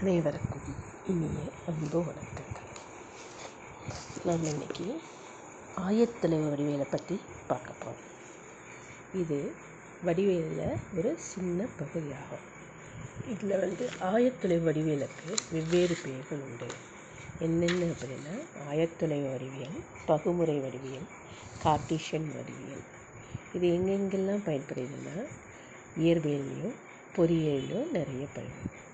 அனைவருக்கும் இனிய அன்பு வணக்கங்கள். நம்ம இன்னைக்கு ஆயத்தொலைவு வடிவேலை பற்றி பார்க்க போகிறோம் இது வடிவேலில் ஒரு சின்ன பகுதியாகும். இதில் வந்து ஆயத்தொலைவு வடிவேலுக்கு வெவ்வேறு பெயர்கள் உண்டு. என்னென்ன அப்படின்னா ஆயத்தொலைவு வடிவியல் பகுமுறை வடிவியல் கார்டீஷியன் வடிவியல் இது எங்கெங்கெல்லாம் பயன்படுதுன்னா இயற்பியல்லையும் பொறியியல்லையும் நிறைய பயன்படுது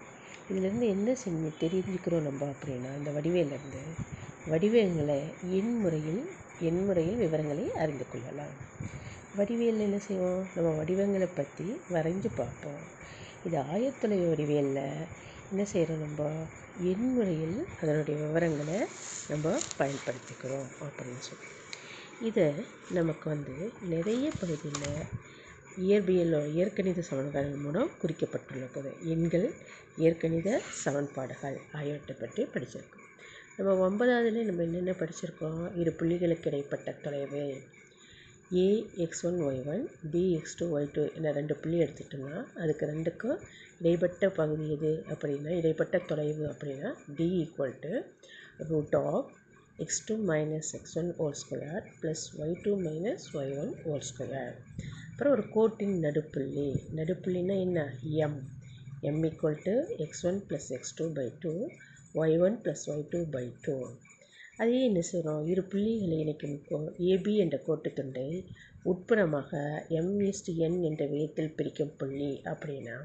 இதுலேருந்து என்ன செஞ்சு தெரிஞ்சுக்கிறோம் நம்ம அப்படின்னா இந்த வடிவேலேருந்து வடிவங்களை எண் முறையில் எண் முறையில் விவரங்களை அறிந்து கொள்ளலாம். வடிவேலில் என்ன செய்வோம்? நம்ம வடிவங்களை பற்றி வரைஞ்சு பார்ப்போம். இது ஆயத்தொலை வடிவேலில் என்ன செய்கிறோம் நம்ம? எண் முறையில் அதனுடைய விவரங்களை நம்ம பயன்படுத்திக்கிறோம் அப்படின்னு சொல்லி. இதை நமக்கு வந்து நிறைய பகுதியில் இயற்பியலோ இயற்கணித சமன்பாடுகள் மூலம் குறிக்கப்பட்டுள்ளது. எண்கள் இயற்கணித சமன்பாடுகள் ஆகியவற்றை பற்றி படிச்சிருக்கோம். நம்ம ஒன்பதாவதுலேயே நம்ம என்னென்ன படிச்சிருக்கோம்? இரு புள்ளிகளுக்கு இடைப்பட்ட தொலைவு. A x one y one B x two y two என ரெண்டு புள்ளி எடுத்துட்டோம்னா அதுக்கு ரெண்டுக்கும் இடைப்பட்ட பகுதி எது அப்படின்னா இடைப்பட்ட தொலைவு அப்படின்னா d equal to root of x two minus x one whole square plus y two minus y one whole square அப்புறம் ஒரு கோட்டின் நடுப்புள்ளி. நடுப்புள்ளின்னா என்ன? M M equal to x one plus x two by two y one plus y two by two அதே என்ன செய்கிறோம் இரு புள்ளிகளை இணைக்கும் கோ ஏபி என்ற கோட்டுத்துண்டை உட்புறமாக எம் இஸ்ட் என் என்ற விதத்தில் பிரிக்கும் புள்ளி அப்படின்னா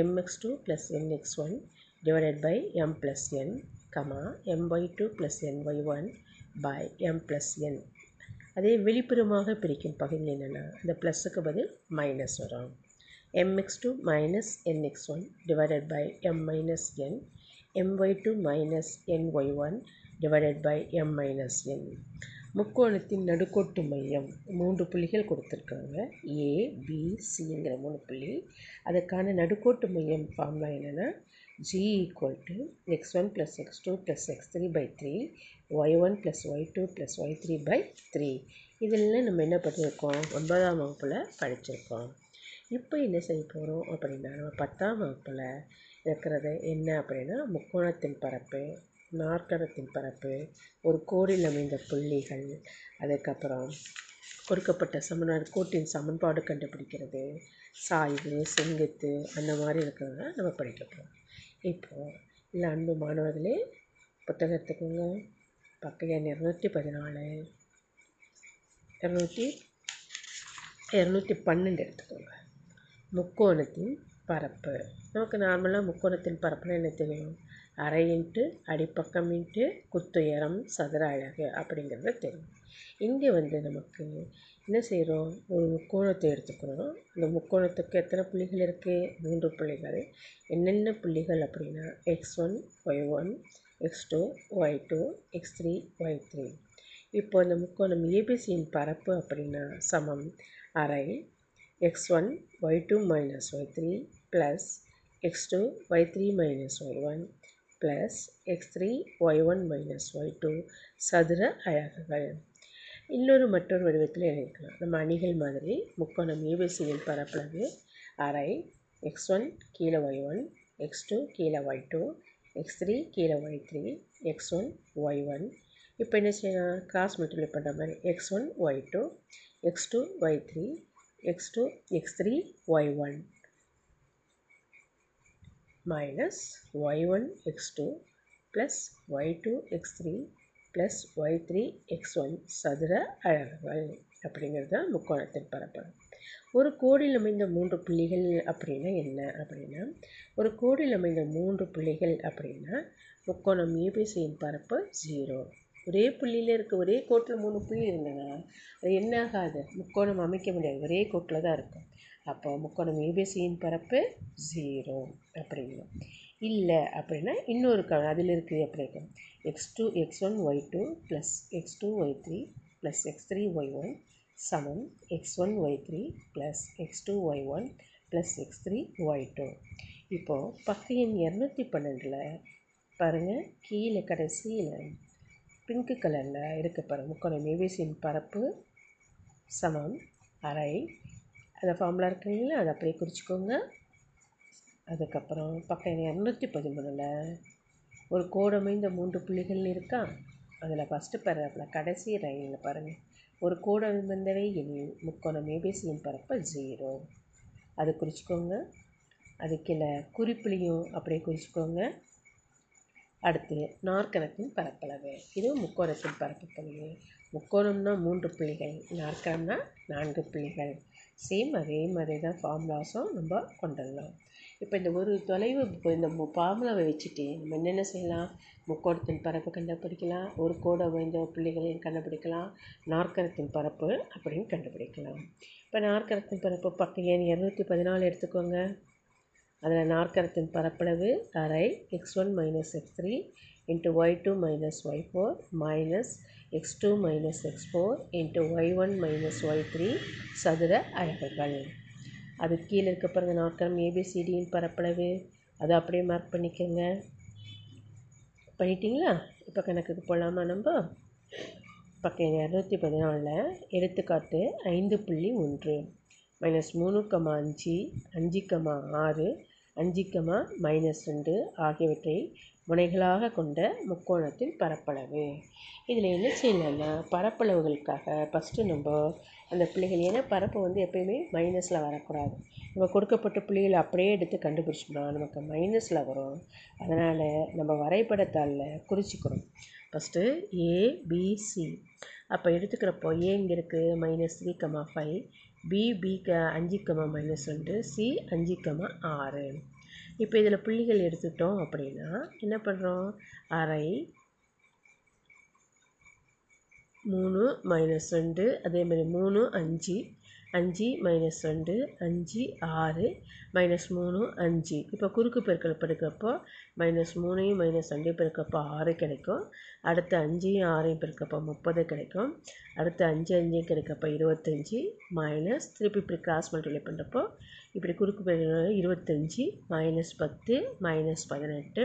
m x two plus n x one divided by m plus n comma m y two plus n y one by m plus n அதே வெளிப்புறமாக பிரிக்கும் பகுதி என்னென்னா இந்த ப்ளஸ்ஸுக்கு பதில் மைனஸ் வரும். M x two minus n x one divided by m minus n m y two minus n y one divided by m minus n முக்கோணத்தின் நடுக்கோட்டு மையம் மூன்று புள்ளிகள் கொடுத்துருக்காங்க. ஏ பி சிங்கிற மூணு புள்ளி. அதுக்கான நடுக்கோட்டு மையம் ஃபார்முலா என்னென்னா G equal to x one plus x two plus x three by three y one plus y two plus y three by three இதெல்லாம் நம்ம என்ன பண்ணியிருக்கோம்? ஒன்பதாம் வகுப்பில் படிச்சிருக்கோம். இப்போ என்ன செய்ய போகிறோம் அப்படின்னா நம்ம பத்தாம் வகுப்பில் இருக்கிறது என்ன அப்படின்னா முக்கோணத்தின் பரப்பு. நாற்கரத்தின் பரப்பு ஒரு கோடில் அமைந்த புள்ளிகள் அதுக்கப்புறம் கொடுக்கப்பட்ட சமன்பாடு கோட்டின் சமன்பாடு கண்டுபிடிக்கிறது. சாய்வு செங்குத்து அந்த மாதிரி இருக்கிறத நம்ம படிக்க போகிறோம் இப்போது இல்லை அன்பு மாணவர்களே புத்தகம் எடுத்துக்கோங்க. பக்கம் எண் இரநூத்தி பதினாலு. இரநூத்தி இரநூத்தி பன்னெண்டு எடுத்துக்கோங்க. முக்கோணத்தின் பரப்பு. நமக்கு நார்மலாக முக்கோணத்தின் பரப்புனால் என்ன தெரியும்? அரை இன்ட்டு அடிப்பக்கம் இன்ட்டு குத்துயரம் சதுர அழகு அப்படிங்கிறது தெரியும். இங்கே வந்து நமக்கு என்ன செய்கிறோம் ஒரு முக்கோணத்தை எடுத்துக்கிறோம். இந்த முக்கோணத்துக்கு எத்தனை புள்ளிகள் இருக்குது மூன்று புள்ளிகள். என்னென்ன புள்ளிகள் அப்படின்னா x one y one x two y two x three y three இப்போ இந்த முக்கோணம் ஏபிசியின் பரப்பு அப்படின்னா சமம். அரை x one y two minus y three plus x two y three minus y one plus x three y one minus y two சதுர அழகுகள். இன்னொரு மற்றொரு வடிவத்தில் எழுதிக்கலாம். நம்ம அணிகள் மாதிரி முக்கோணம் ஏபிசியின் பரப்பளவு அரை எக்ஸ் ஒன் கீழே ஒய் ஒன் எக்ஸ் டூ கீழே ஒய் டூ எக்ஸ் த்ரீ கீழே y three x one y one இப்போ என்ன செய்யலாம்? கிராஸ் மல்டிப்ளை பண்ணுற மாதிரி x one y two x two y three x two x three y one minus y one x two plus y two x three plus y three x one சதுர அழகுகள் அப்படிங்கிறது தான் முக்கோணத்தின் பரப்பளவு. ஒரு கோடியில் அமைந்த மூன்று புள்ளிகள் அப்படின்னா என்ன அப்படின்னா ஒரு கோடியில் அமைந்த மூன்று புள்ளிகள் அப்படின்னா முக்கோணம் ஏபிசியின் பரப்பு ஜீரோ ஒரே புள்ளியில் இருக்க ஒரே கோட்டில் மூணு புள்ளி இருந்ததுன்னா அது என்ன ஆகாது? முக்கோணம் அமைக்க முடியாது ஒரே கோட்டில் தான் இருக்கும். அப்போ முக்கோணம் ஏபிசியின் பரப்பு ஜீரோ அப்படிங்கும் இல்லை அப்படின்னா இன்னொரு க அதில் இருக்குது எப்படி இருக்கும் x two x one y two plus x two y three plus x three y one சமம். X one y three plus x two y one plus x three y two இப்போது பக்க எண் இரநூத்தி பன்னெண்டில் பாருங்கள் கீழே கடைசியில் பிங்க்கு கலரில் இருக்க பாருங்கள் முக்கோணம் ஏபிசியின் பரப்பு சமம். அரை அந்த ஃபார்முலா இருக்கிறீங்களா அதை அப்படியே குறிச்சிக்கோங்க. அதுக்கப்புறம் பக்கம் இரநூத்தி பதிமூணில் ஒரு கோடமைந்த மூன்று புள்ளிகள் இருக்கா? அதில் ஃபஸ்ட்டு பேராகிராஃபில் கடைசி ரயிலில் பாருங்கள் ஒரு கோடமைந்தவை எனில் முக்கோணம் ஏபிசியின் பரப்பு ஜீரோ அது குறிச்சிக்கோங்க. அது கீழே குறிப்புலையும் அப்படியே குறிச்சிக்கோங்க. அடுத்து நாற்கணத்தின் பரப்பளவு. இதுவும் முக்கோணத்தின் பரப்பளவு முக்கோணம்னா மூன்று புள்ளிகள். நாற்கரம்னா நான்கு புள்ளிகள். சேம் அதே மாதிரி தான் ஃபார்முலாஸும் நம்ம கொண்டுடலாம். இப்போ இந்த ஒரு தொலைவு இப்போ இந்த ஃபார்முலாவை வச்சுட்டு நம்ம என்னென்ன செய்யலாம்? முக்கோணத்தின் பரப்பு கண்டுபிடிக்கலாம் ஒரு கோடை அமைந்த புள்ளிகளையும் கண்டுபிடிக்கலாம் நாற்கரத்தின் பரப்பு அப்படின்னு கண்டுபிடிக்கலாம். இப்போ நாற்கரத்தின் பரப்பு பக்கம் ஏன் இரநூத்தி பதினாலு எடுத்துக்கோங்க? அதில் நாற்கரத்தின் பரப்பளவு அரை x one minus x three into y two minus y four minus x two minus x four into y one minus y three சதுர அலகுகள். அது கீழே இருக்க பாருங்க நாற்கரம் ஏபிசிடியின் பரப்பளவு. அதை அப்படியே மார்க் பண்ணிக்கோங்க. பண்ணிட்டீங்களா? இப்போ கணக்குக்கு போகலாமா நம்ம? பக்கம் இரநூத்தி பதினாலில் எடுத்துக்காட்டு ஐந்து புள்ளி ஒன்று மைனஸ் மூணு கமா அஞ்சு அஞ்சு கமா ஆறு அஞ்சு கமா மைனஸ் ரெண்டு ஆகியவற்றை முனைகளாக கொண்ட முக்கோணத்தின் பரப்பளவு. இதில் என்ன செய்யலாம்னா பரப்பளவுகளுக்காக ஃபஸ்ட்டு நம்ம அந்த புள்ளிகள் ஏன்னா பரப்பு வந்து எப்பயுமே மைனஸில் வரக்கூடாது. நம்ம கொடுக்கப்பட்ட புள்ளிகள் அப்படியே எடுத்து கண்டுபிடிச்சோம்னா நமக்கு மைனஸில் வரும். அதனால் நம்ம வரைபடத்தாளில் குறிச்சிக்கிறோம். ஃபஸ்ட்டு ஏபிசி அப்போ எடுத்துக்கிறப்போ ஏ இங்கே இருக்குது minus three comma five B B க அஞ்சு கமா மைனஸ் ரெண்டு. சி அஞ்சு கமா ஆறு. இப்போ இதில் புள்ளிகள் எடுத்துட்டோம் அப்படின்னா என்ன பண்ணுறோம்? அரை மூணு மைனஸ் ரெண்டு அதேமாதிரி மூணு அஞ்சு. அஞ்சு மைனஸ் ரெண்டு அஞ்சு ஆறு மைனஸ் மூணு அஞ்சு. இப்போ குறுக்கு பெருக்கல் பெருக்கப்போ மைனஸ் மூணையும் மைனஸ் ரெண்டையும் பெருக்கப்போ ஆறு கிடைக்கும். அடுத்து அஞ்சையும் ஆறையும் பெருக்கப்போ முப்பது கிடைக்கும். அடுத்து அஞ்சு அஞ்சையும் கிடைக்கப்போ இருபத்தஞ்சி மைனஸ் திருப்பி இப்படி கிராஸ் மல்டிப்ளை பண்ணுறப்போ இப்படி குறுக்கு பெருக்கல் இருபத்தஞ்சி மைனஸ் பத்து மைனஸ் பதினெட்டு.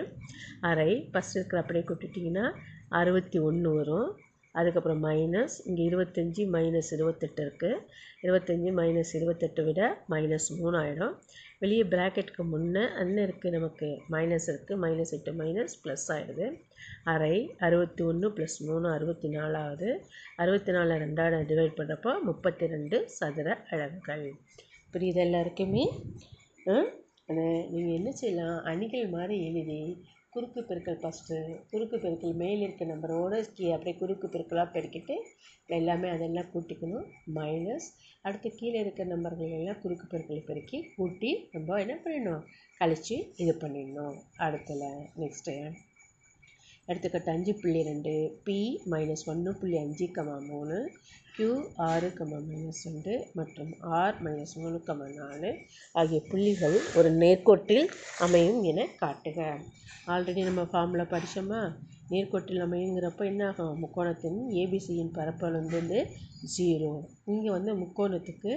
அரை ஃபஸ்ட் இருக்கிற அப்படியே கூட்டிட்டிங்கன்னா அறுபத்தி ஒன்று வரும். அதுக்கப்புறம் மைனஸ் இங்கே இருபத்தஞ்சி மைனஸ் இருபத்தெட்டு இருக்குது இருபத்தஞ்சி மைனஸ் இருபத்தெட்டு விட மைனஸ் மூணு ஆகிடும் வெளியே ப்ராக்கெட்டுக்கு முன்னே அன்ன இருக்குது நமக்கு? மைனஸ் இருக்குது மைனஸ் எட்டு மைனஸ் ப்ளஸ் ஆகிடுது அரை அறுபத்தி ஒன்று ப்ளஸ் மூணு அறுபத்தி நாலாவது அறுபத்தி நாலு ரெண்டாவது டிவைட் பண்ணுறப்போ முப்பத்தி ரெண்டு சதுர அழகுகள் புரியுது எல்லாருக்குமே? அதை நீங்கள் என்ன செய்யலாம்? அணிகள் மாதிரி எழுதி குறுக்கு பெருக்கல் ஃபஸ்ட்டு குறுக்கு பெருக்கல் மேல் இருக்க நம்பரோட கீ அப்படியே குறுக்கு பெருக்கலாக பெருக்கிட்டு எல்லாமே அதெல்லாம் கூட்டிக்கணும். மைனஸ் அடுத்து கீழே இருக்க நம்பர்கள் எல்லாம் குறுக்கு பெருக்கல் பெருக்கி கூட்டி நம்ம என்ன பண்ணிடணும்? கழித்து இது பண்ணிடணும். அடுத்தில் நெக்ஸ்ட்டு எடுத்துக்கிட்ட அஞ்சு புள்ளி ரெண்டு பி மைனஸ் ஒன்று புள்ளி அஞ்சு கமா மூணு க்யூ ஆறு கமா மைனஸ் ரெண்டு மற்றும் ஆர் மைனஸ் மூணு கமா நாலு ஆகிய புள்ளிகள் ஒரு நேர்கோட்டில் அமையும் என காட்டுக. ஆல்ரெடி நம்ம ஃபார்மில் படித்தோமா நேர்கோட்டில் அமையுங்கிறப்போ என்ன ஆகும் முக்கோணத்தின் ஏபிசியின் பரப்பளவு வந்து ஜீரோ. இங்கே வந்து முக்கோணத்துக்கு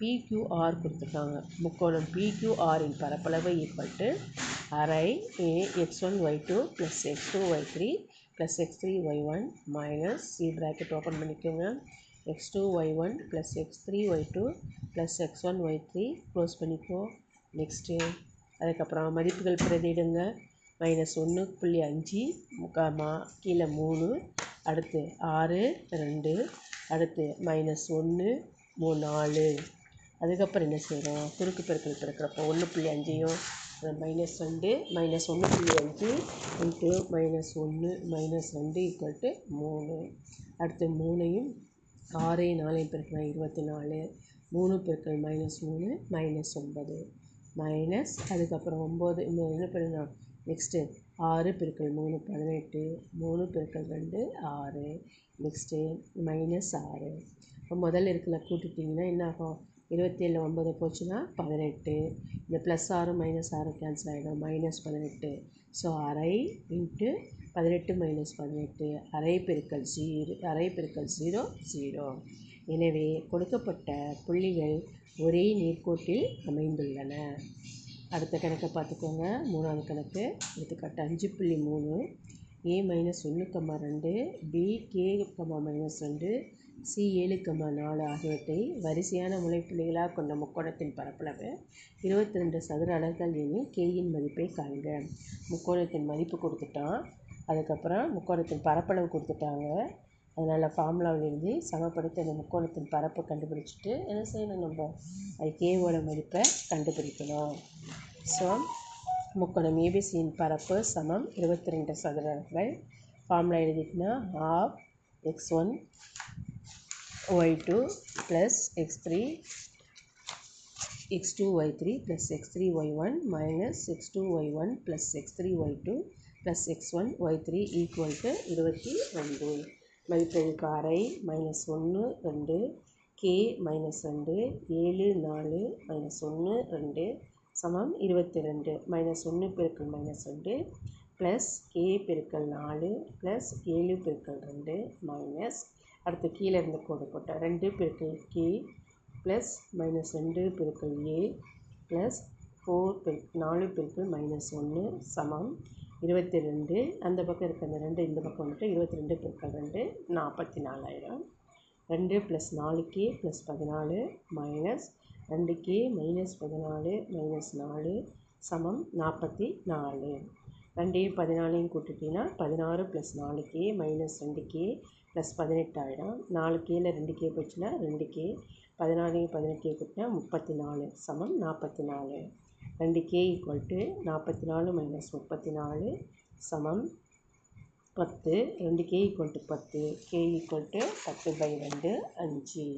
பிக்யூஆர் கொடுத்துருக்காங்க. முக்கோணம் பிக்யூஆரின் பரப்பளவு ஈக்குவல் டு அரை A x one y two plus x two y three plus x three y one minus C bracket open பண்ணிக்கோங்க. X two y one plus x three y two plus x one y three close பண்ணிக்கோ. Next அதுக்கப்புறம் மதிப்புகள் பிரதிடுங்க minus ஒன்று புள்ளி அஞ்சு முக்காமா கீழே மூணு அடுத்து ஆறு ரெண்டு அடுத்து மைனஸ் ஒன்று மூணு நாலு. அதுக்கப்புறம் என்ன செய்கிறோம் குறுக்கு பெருக்கல் பெருக்கிறப்போ ஒன்று புள்ளி அஞ்சையும் மைனஸ் ரெண்டு மைனஸ் ஒன்று புள்ளி அஞ்சு இன்ட்டு மைனஸ் ஒன்று மைனஸ் ரெண்டு ஈக்குவல் டு மூணு. அடுத்து மூணையும் ஆறையும் நாலையும் பெருக்கினா இருபத்தி நாலு. மூணு பெருக்கல் மைனஸ் மூணு மைனஸ் ஒன்பது. மைனஸ் அதுக்கப்புறம் ஒம்பது இன்னும் என்ன பண்ணணும் நெக்ஸ்ட்டு ஆறு பெருக்கல் மூணு பதினெட்டு. மூணு பெருக்கல் ரெண்டு ஆறு. நெக்ஸ்ட்டு மைனஸ் ஆறு. இப்போ முதல்ல இருக்கல கூட்டிட்டிங்கன்னா என்ன ஆகும் இருபத்தேழு ஒம்பது போச்சுன்னா பதினெட்டு. இந்த ப்ளஸ் ஆறு மைனஸ் ஆறு கேன்சல் ஆகிடும் மைனஸ் பதினெட்டு. ஸோ அரை இன்ட்டு பதினெட்டு மைனஸ் பதினெட்டு. அரை பெருக்கல் ஜீரோ அரை பெருக்கல் ஜீரோ ஜீரோ. எனவே கொடுக்கப்பட்ட புள்ளிகள் ஒரே நேர்கோட்டில் அமைந்துள்ளன. அடுத்த கணக்கை பார்த்துக்கோங்க. மூணாவது கணக்கு. எடுத்துக்காட்டு அஞ்சு புள்ளி மூணு. ஏ மைனஸ் ஒன்று கம்மா ரெண்டு பி கே கம்மா மைனஸ் ரெண்டு சி ஏழு கம்மா நாலு ஆகியவற்றை வரிசையான முளைப்புள்ளிகளாக கொண்ட முக்கோணத்தின் பரப்பளவு இருபத்தி ரெண்டு சதுர அலகுகள் எனில் கேயின் மதிப்பை காண்க. முக்கோணத்தின் மதிப்பு கொடுத்துட்டான். அதுக்கப்புறம் முக்கோணத்தின் பரப்பளவு கொடுத்துட்டாங்க. அதனால் ஃபார்முலாவிலிருந்து சமப்படுத்தி அந்த முக்கோணத்தின் பரப்பை கண்டுபிடிச்சிட்டு என்ன செய்யணும் நம்ம? அது கேவோட மதிப்பை கண்டுபிடிக்கணும். ஸோ முக்கோணம் ஏபிசியின் பரப்பு சமம் இருபத்தி ரெண்டு சதுரங்கள். Formula எழுதிட்டுனா half x one y two plus x three x two y three plus x three y one minus x two y one plus x three y two plus x one y three equal to இருபத்தி ரெண்டு. மதிப்பெழுக்கு அரை minus ஒன்று ரெண்டு. K minus ரெண்டு. ஏழு நாலு minus ஒன்று ரெண்டு. சமம். இருபத்தி ரெண்டு மைனஸ் ஒன்று பெருக்கல் மைனஸ் ரெண்டு ப்ளஸ் கே பெருக்கல் நாலு ப்ளஸ் ஏழு பெருக்கல் ரெண்டு மைனஸ் அடுத்து கீழே இருந்த கோடு போட்டேன் ரெண்டு பெருக்கல் கே ப்ளஸ் மைனஸ் ரெண்டு பெருக்கல் ஏ ப்ளஸ் ஃபோர் பெரு நாலு பெருக்கல் மைனஸ் ஒன்று சமம். இருபத்தி ரெண்டு அந்த பக்கம் இருக்க அந்த ரெண்டு இந்த பக்கம் வந்துட்டு இருபத்தி ரெண்டு பெருக்கல் ரெண்டு நாற்பத்தி நாலாயிரம். ரெண்டு ப்ளஸ் நாலு கே ப்ளஸ் பதினாலு மைனஸ் ரெண்டு கே மைனஸ் பதினாலு மைனஸ் நாலு சமம் நாற்பத்தி நாலு. ரெண்டையும் பதினாலையும் கூட்டிட்டீங்கன்னா பதினாறு ப்ளஸ் நாலு கே மைனஸ் ரெண்டு கே ப்ளஸ் பதினெட்டாயிரம் நாலு கேல ரெண்டு கே போச்சுன்னா ரெண்டு கே பதினாலையும் பதினெட்டு கூட்டினா முப்பத்தி நாலு சமம் நாற்பத்தி நாலு. ரெண்டு கே ஈக்குவல் டு நாற்பத்தி நாலு மைனஸ் முப்பத்தி நாலு சமம் பத்து. ரெண்டு கே ஈக்குவல் டு பத்து. கே ஈக்குவல் டு பத்து பை ரெண்டு அஞ்சு.